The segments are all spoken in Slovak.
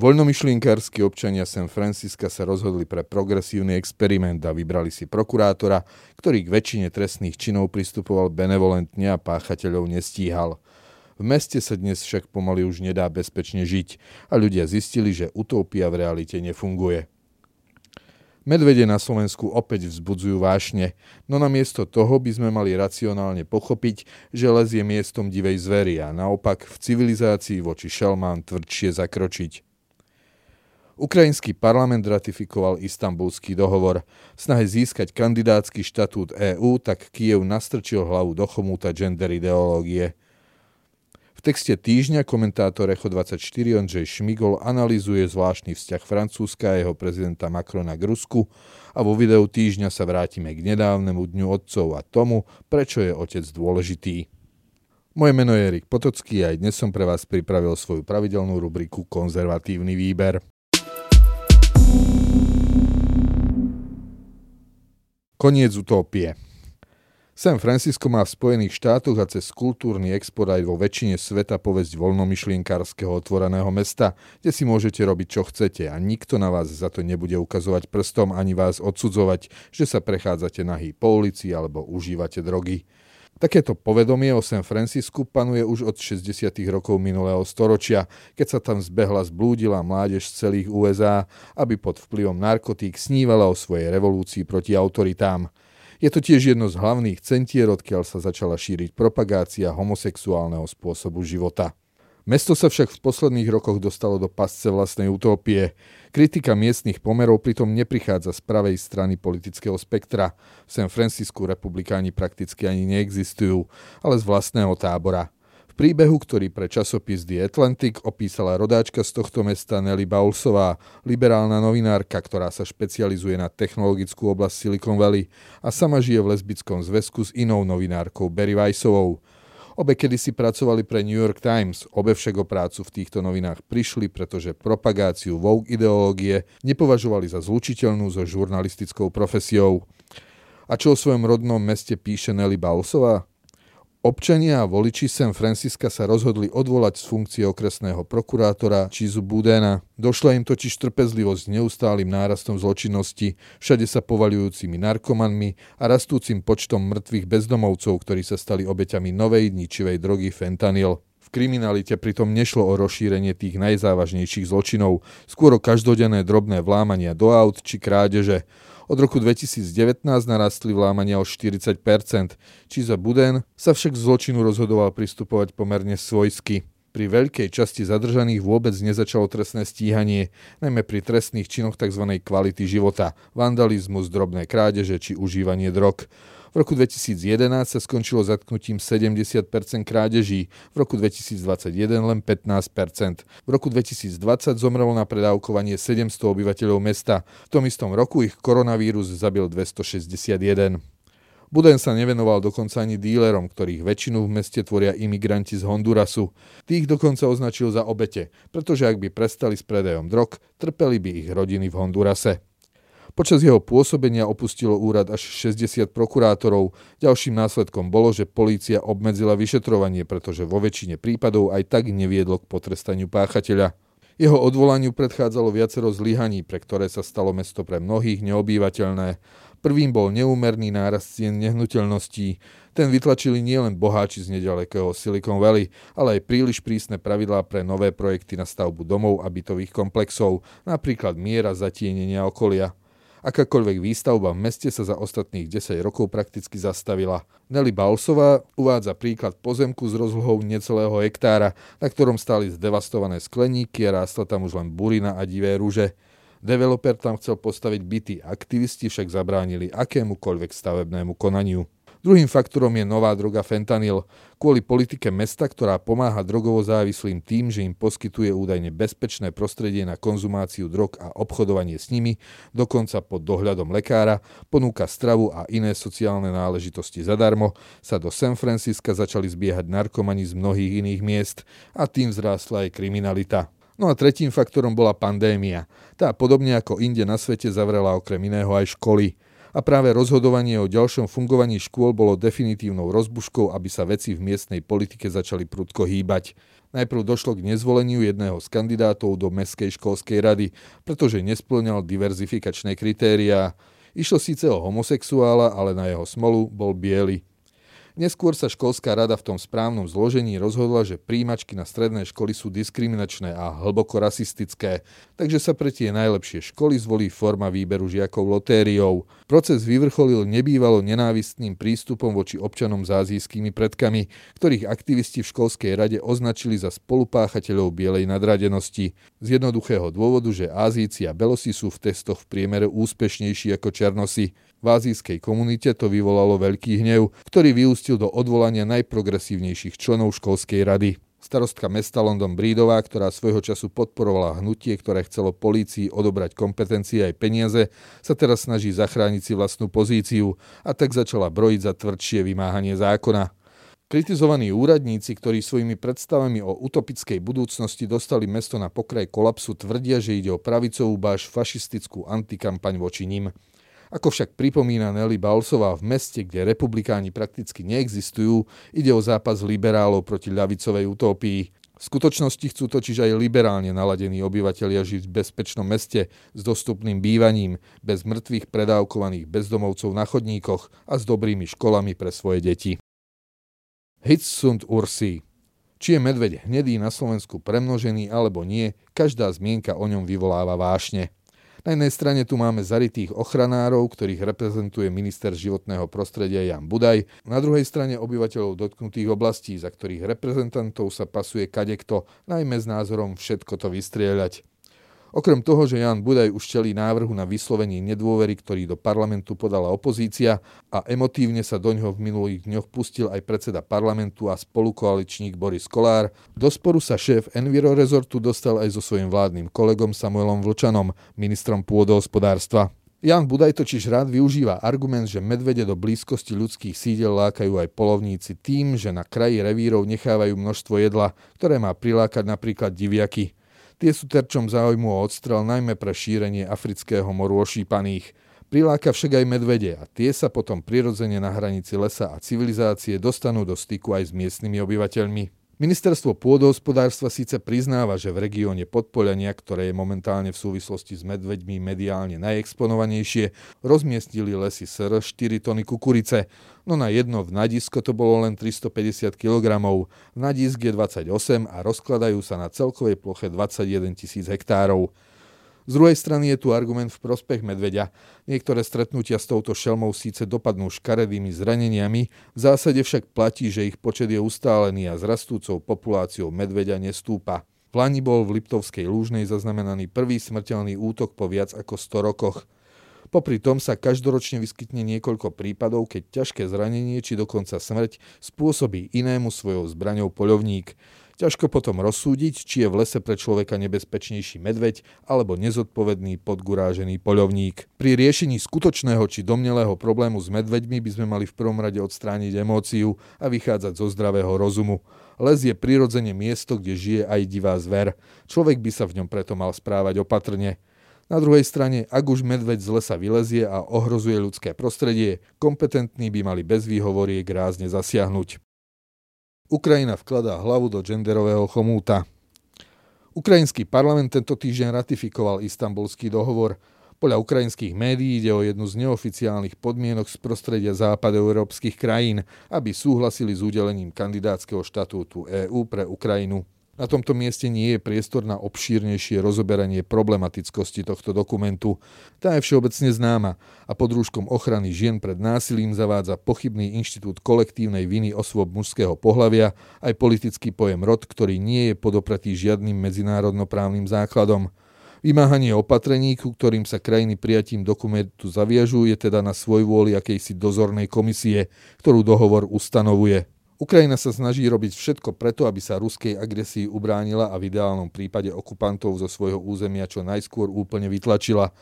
Voľnomyšlienkársky občania San Francisca sa rozhodli pre progresívny experiment a vybrali si prokurátora, ktorý k väčšine trestných činov pristupoval benevolentne a páchateľov nestíhal. V meste sa dnes však pomaly už nedá bezpečne žiť a ľudia zistili, že utópia v realite nefunguje. Medvede na Slovensku opäť vzbudzujú vášne, no namiesto toho by sme mali racionálne pochopiť, že les je miestom divej zvery a naopak v civilizácii voči šelmám tvrdšie zakročiť. Ukrajinský parlament ratifikoval istambulský dohovor. V snahe získať kandidátsky štatút EÚ tak Kiev nastrčil hlavu do chomúta gender ideológie. V texte týždňa komentátor Echo 24 Ondřej Šmigol analizuje zvláštny vzťah Francúzska a jeho prezidenta Macrona k Rusku a vo videu týždňa sa vrátime k nedávnemu dňu otcov a tomu, prečo je otec dôležitý. Moje meno je Erik Potocký a aj dnes som pre vás pripravil svoju pravidelnú rubriku Konzervatívny výber. Koniec utópie. San Francisco má v Spojených štátoch a cez kultúrny export aj vo väčšine sveta povesť voľnomyšlienkárskeho otvoreného mesta, kde si môžete robiť čo chcete a nikto na vás za to nebude ukazovať prstom ani vás odsudzovať, že sa prechádzate nahý po ulici alebo užívate drogy. Takéto povedomie o San Francisku panuje už od 60. rokov minulého storočia, keď sa tam zbehla zblúdila mládež z celých USA, aby pod vplyvom narkotík snívala o svojej revolúcii proti autoritám. Je to tiež jedno z hlavných centier, odkiaľ sa začala šíriť propagácia homosexuálneho spôsobu života. Mesto sa však v posledných rokoch dostalo do pasce vlastnej utópie. Kritika miestnych pomerov pritom neprichádza z pravej strany politického spektra. V San Francisku republikáni prakticky ani neexistujú, ale z vlastného tábora. V príbehu, ktorý pre časopis The Atlantic opísala rodáčka z tohto mesta Nelly Baulsová, liberálna novinárka, ktorá sa špecializuje na technologickú oblasť Silicon Valley a sama žije v lesbickom zväzku s inou novinárkou Barry Weissovou. Obe kedysi pracovali pre New York Times, obe však o prácu v týchto novinách prišli, pretože propagáciu Vogue ideológie nepovažovali za zlučiteľnú so žurnalistickou profesiou. A čo o svojom rodnom meste píše Nelly Bausová? Občania a voliči San Francisca sa rozhodli odvolať z funkcie okresného prokurátora Čizu Budena. Došla im totiž trpezlivosť s neustálým nárastom zločinnosti, všade sa povaľujúcimi narkomanmi a rastúcim počtom mŕtvych bezdomovcov, ktorí sa stali obeťami novej ničivej drogy fentanyl. Kriminalite pritom nešlo o rozšírenie tých najzávažnejších zločinov, skôr o každodenné drobné vlámania do aut či krádeže. Od roku 2019 narastli vlámania o 40%. Čiza Buden sa však zločinu rozhodoval pristupovať pomerne svojsky. Pri veľkej časti zadržaných vôbec nezačalo trestné stíhanie, najmä pri trestných činoch tzv. kvality života, vandalizmus, drobné krádeže či užívanie drog. V roku 2011 sa skončilo zatknutím 70% krádeží, v roku 2021 len 15%. V roku 2020 zomrelo na predávkovanie 700 obyvateľov mesta. V tom istom roku ich koronavírus zabil 261. Buden sa nevenoval dokonca ani dílerom, ktorých väčšinu v meste tvoria imigranti z Hondurasu. Tých dokonca označil za obete, pretože ak by prestali s predajom drog, trpeli by ich rodiny v Hondurase. Počas jeho pôsobenia opustilo úrad až 60 prokurátorov. Ďalším následkom bolo, že polícia obmedzila vyšetrovanie, pretože vo väčšine prípadov aj tak neviedlo k potrestaniu páchateľa. Jeho odvolaniu predchádzalo viacero zlyhaní, pre ktoré sa stalo mesto pre mnohých neobývateľné. Prvým bol neúmerný nárast cien nehnuteľností. Ten vytlačili nielen boháči z nedalekého Silicon Valley, ale aj príliš prísne pravidlá pre nové projekty na stavbu domov a bytových komplexov, napríklad miera zatienenia okolia. Akákoľvek výstavba v meste sa za ostatných 10 rokov prakticky zastavila. Nelly Balsová uvádza príklad pozemku s rozlohou necelého hektára, na ktorom stáli zdevastované skleníky a rástla tam už len burina a divé rúže. Developer tam chcel postaviť byty, aktivisti však zabránili akémukoľvek stavebnému konaniu. Druhým faktorom je nová droga fentanyl. Kvôli politike mesta, ktorá pomáha drogovo závislým tým, že im poskytuje údajne bezpečné prostredie na konzumáciu drog a obchodovanie s nimi, dokonca pod dohľadom lekára, ponúka stravu a iné sociálne náležitosti zadarmo, sa do San Francisca začali zbiehať narkomani z mnohých iných miest a tým vzrástla aj kriminalita. No a tretím faktorom bola pandémia. Tá podobne ako inde na svete zavrela okrem iného aj školy. A práve rozhodovanie o ďalšom fungovaní škôl bolo definitívnou rozbuškou, aby sa veci v miestnej politike začali prudko hýbať. Najprv došlo k nezvoleniu jedného z kandidátov do Mestskej školskej rady, pretože nesplňal diverzifikačné kritériá. Išlo síce o homosexuála, ale na jeho smolu bol biely. Neskôr sa školská rada v tom správnom zložení rozhodla, že príjimačky na stredné školy sú diskriminačné a hlboko rasistické, takže sa pre tie najlepšie školy zvolí forma výberu žiakov lotériou. Proces vyvrcholil nebývalo nenávistným prístupom voči občanom s azijskými predkami, ktorých aktivisti v školskej rade označili za spolupáchateľov bielej nadradenosti. Z jednoduchého dôvodu, že Ázíci a Belosi sú v testoch v priemere úspešnejší ako Černosi. V azijskej komunite to vyvolalo veľký hnev, ktorý vyústil do odvolania najprogresívnejších členov školskej rady. Starostka mesta London Brídová, ktorá svojho času podporovala hnutie, ktoré chcelo polícii odobrať kompetencie aj peniaze, sa teraz snaží zachrániť si vlastnú pozíciu a tak začala brojiť za tvrdšie vymáhanie zákona. Kritizovaní úradníci, ktorí svojimi predstavami o utopickej budúcnosti dostali mesto na pokraj kolapsu, tvrdia, že ide o pravicovú báš fašistickú antikampaň voči ním. Ako však pripomína Nelly Balsová v meste, kde republikáni prakticky neexistujú, ide o zápas liberálov proti ľavicovej utópii. V skutočnosti chcú totiž aj liberálne naladení obyvateľia žiť v bezpečnom meste s dostupným bývaním, bez mŕtvych predávkovaných bezdomovcov na chodníkoch a s dobrými školami pre svoje deti. Hits sunt ursi. Či je medveď hnedý na Slovensku premnožený alebo nie, každá zmienka o ňom vyvoláva vášne. Na jednej strane tu máme zaritých ochranárov, ktorých reprezentuje minister životného prostredia Jan Budaj, na druhej strane obyvateľov dotknutých oblastí, za ktorých reprezentantov sa pasuje kadekto, najmä s názorom všetko to vystrieľať. Okrem toho, že Jan Budaj už čelí návrhu na vyslovenie nedôvery, ktorý do parlamentu podala opozícia a emotívne sa do ňoho v minulých dňoch pustil aj predseda parlamentu a spolukoaličník Boris Kolár, do sporu sa šéf Enviro Resortu dostal aj so svojím vládnym kolegom Samuelom Vlčanom, ministrom pôdohospodárstva. Jan Budaj totiž rád využíva argument, že medvede do blízkosti ľudských sídel lákajú aj polovníci tým, že na kraji revírov nechávajú množstvo jedla, ktoré má prilákať napríklad diviaky. Tie sú terčom záujmu o odstrel najmä pre šírenie afrického moru ošípaných. Priláka však aj medvede a tie sa potom prirodzene na hranici lesa a civilizácie dostanú do styku aj s miestnymi obyvateľmi. Ministerstvo pôdohospodárstva síce priznáva, že v regióne Podpoliania, ktoré je momentálne v súvislosti s medveďmi mediálne najexponovanejšie, rozmiestnili lesy SR 4 tony kukurice, no na jedno v Nadisko to bolo len 350 kg, v Nadisk je 28 a rozkladajú sa na celkovej ploche 21 tisíc hektárov. Z druhej strany je tu argument v prospech medveďa. Niektoré stretnutia s touto šelmou síce dopadnú škaredými zraneniami, v zásade však platí, že ich počet je ustálený a s rastúcou populáciou medveďa nestúpa. V Lani bol v Liptovskej lúžnej zaznamenaný prvý smrteľný útok po viac ako 100 rokoch. Popri tom sa každoročne vyskytne niekoľko prípadov, keď ťažké zranenie či dokonca smrť spôsobí inému svojou zbraňou poľovník. Ťažko potom rozsúdiť, či je v lese pre človeka nebezpečnejší medveď alebo nezodpovedný podgurážený poľovník. Pri riešení skutočného či domnelého problému s medveďmi by sme mali v prvom rade odstrániť emóciu a vychádzať zo zdravého rozumu. Les je prirodzene miesto, kde žije aj divá zver. Človek by sa v ňom preto mal správať opatrne. Na druhej strane, ak už medveď z lesa vylezie a ohrozuje ľudské prostredie, kompetentní by mali bez výhovoriek rázne zasiahnuť. Ukrajina vkladá hlavu do genderového chomúta. Ukrajinský parlament tento týždeň ratifikoval istambulský dohovor. Podľa ukrajinských médií ide o jednu z neoficiálnych podmienok z prostredia západoeurópskych krajín, aby súhlasili s udelením kandidátskeho štatútu EÚ pre Ukrajinu. Na tomto mieste nie je priestor na obšírnejšie rozoberanie problematickosti tohto dokumentu. Tá je všeobecne známa a pod rúškom ochrany žien pred násilím zavádza pochybný inštitút kolektívnej viny osôb mužského pohlavia aj politický pojem rod, ktorý nie je podopratý žiadnym medzinárodnoprávnym základom. Vymáhanie opatrení, ku ktorým sa krajiny prijatím dokumentu zaviažujú, je teda na svoj vôli akejsi dozornej komisie, ktorú dohovor ustanovuje. Ukrajina sa snaží robiť všetko preto, aby sa ruskej agresii ubránila a v ideálnom prípade okupantov zo svojho územia čo najskôr úplne vytlačila.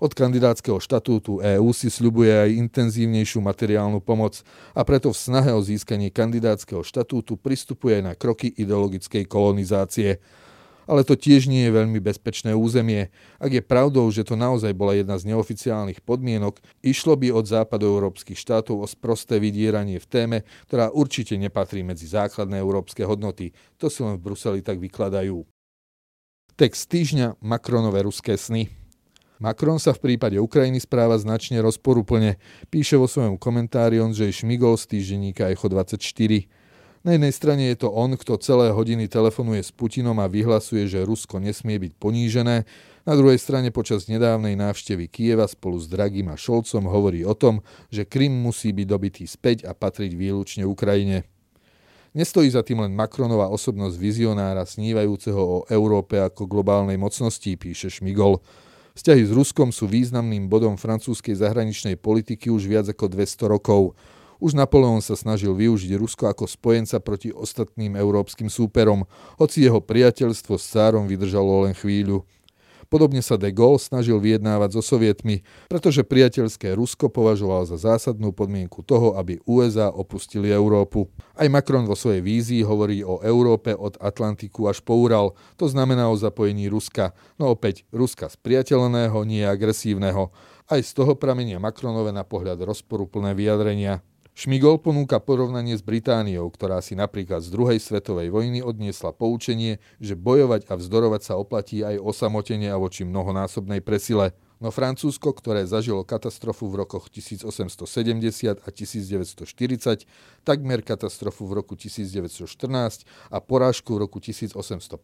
Od kandidátskeho štatútu EÚ si sľubuje aj intenzívnejšiu materiálnu pomoc a preto v snahe o získanie kandidátskeho štatútu pristupuje na kroky ideologickej kolonizácie. Ale to tiež nie je veľmi bezpečné územie. Ak je pravdou, že to naozaj bola jedna z neoficiálnych podmienok, išlo by od západoeurópskych štátov o sprosté vydieranie v téme, ktorá určite nepatrí medzi základné európske hodnoty. To si len v Bruseli tak vykladajú. Text týždňa Macronové ruské sny. Macron sa v prípade Ukrajiny správa značne rozporuplne. Píše vo svojom komentári Ondřej Šmigol z týždenníka Echo 24. Na jednej strane je to on, kto celé hodiny telefonuje s Putinom a vyhlasuje, že Rusko nesmie byť ponížené. Na druhej strane počas nedávnej návštevy Kieva spolu s Dragim a Šolcom hovorí o tom, že Krym musí byť dobitý späť a patriť výlučne Ukrajine. Nestojí za tým len Macronová osobnosť vizionára snívajúceho o Európe ako globálnej mocnosti, píše Šmigol. Vzťahy s Ruskom sú významným bodom francúzskej zahraničnej politiky už viac ako 200 rokov. Už Napoleon sa snažil využiť Rusko ako spojenca proti ostatným európskym súperom, hoci jeho priateľstvo s cárom vydržalo len chvíľu. Podobne sa de Gaulle snažil vyjednávať so sovietmi, pretože priateľské Rusko považoval za zásadnú podmienku toho, aby USA opustili Európu. Aj Macron vo svojej vízii hovorí o Európe od Atlantiku až po Ural, to znamená o zapojení Ruska, no opäť Ruska spriateľného, nie agresívneho. Aj z toho pramenia Macronové na pohľad rozporuplné vyjadrenia. Šmigol ponúka porovnanie s Britániou, ktorá si napríklad z druhej svetovej vojny odniesla poučenie, že bojovať a vzdorovať sa oplatí aj osamotenie a voči mnohonásobnej presile. No Francúzsko, ktoré zažilo katastrofu v rokoch 1870 a 1940, takmer katastrofu v roku 1914 a porážku v roku 1815,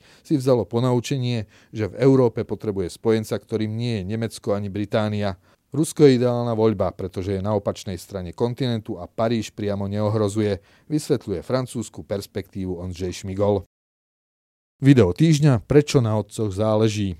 si vzalo ponaučenie, že v Európe potrebuje spojenca, ktorým nie je Nemecko ani Británia. Rusko je ideálna voľba, pretože je na opačnej strane kontinentu a Paríž priamo neohrozuje, vysvetľuje francúzsku perspektívu Ondřej Šmigol. Video týždňa Prečo na otcoch záleží.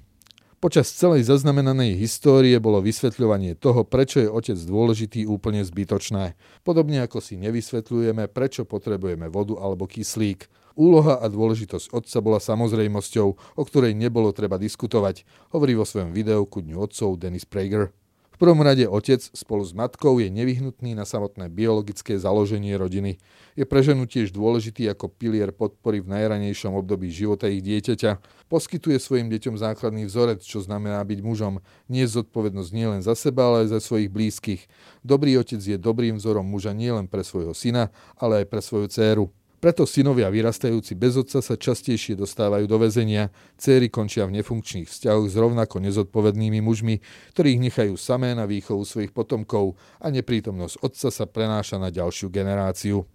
Počas celej zaznamenanej histórie bolo vysvetľovanie toho, prečo je otec dôležitý úplne zbytočné. Podobne ako si nevysvetľujeme, prečo potrebujeme vodu alebo kyslík. Úloha a dôležitosť otca bola samozrejmosťou, o ktorej nebolo treba diskutovať, hovorí vo svojom videu ku Dňu otcov Dennis Prager prvom rade otec spolu s matkou je nevyhnutný na samotné biologické založenie rodiny. Je pre ženu tiež dôležitý ako pilier podpory v najranejšom období života ich dieťaťa. Poskytuje svojim deťom základný vzorec, čo znamená byť mužom. Nie zodpovednosť nielen za seba, ale aj za svojich blízkych. Dobrý otec je dobrým vzorom muža nielen pre svojho syna, ale aj pre svoju dceru. Preto synovia vyrastajúci bez otca sa častejšie dostávajú do väzenia, céry končia v nefunkčných vzťahoch s rovnako nezodpovednými mužmi, ktorých nechajú samé na výchovu svojich potomkov a neprítomnosť otca sa prenáša na ďalšiu generáciu.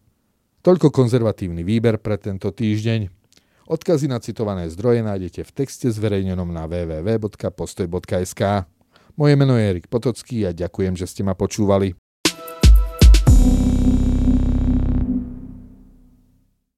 Toľko konzervatívny výber pre tento týždeň. Odkazy na citované zdroje nájdete v texte zverejnenom na www.postoj.sk. Moje meno je Erik Potocký a ďakujem, že ste ma počúvali.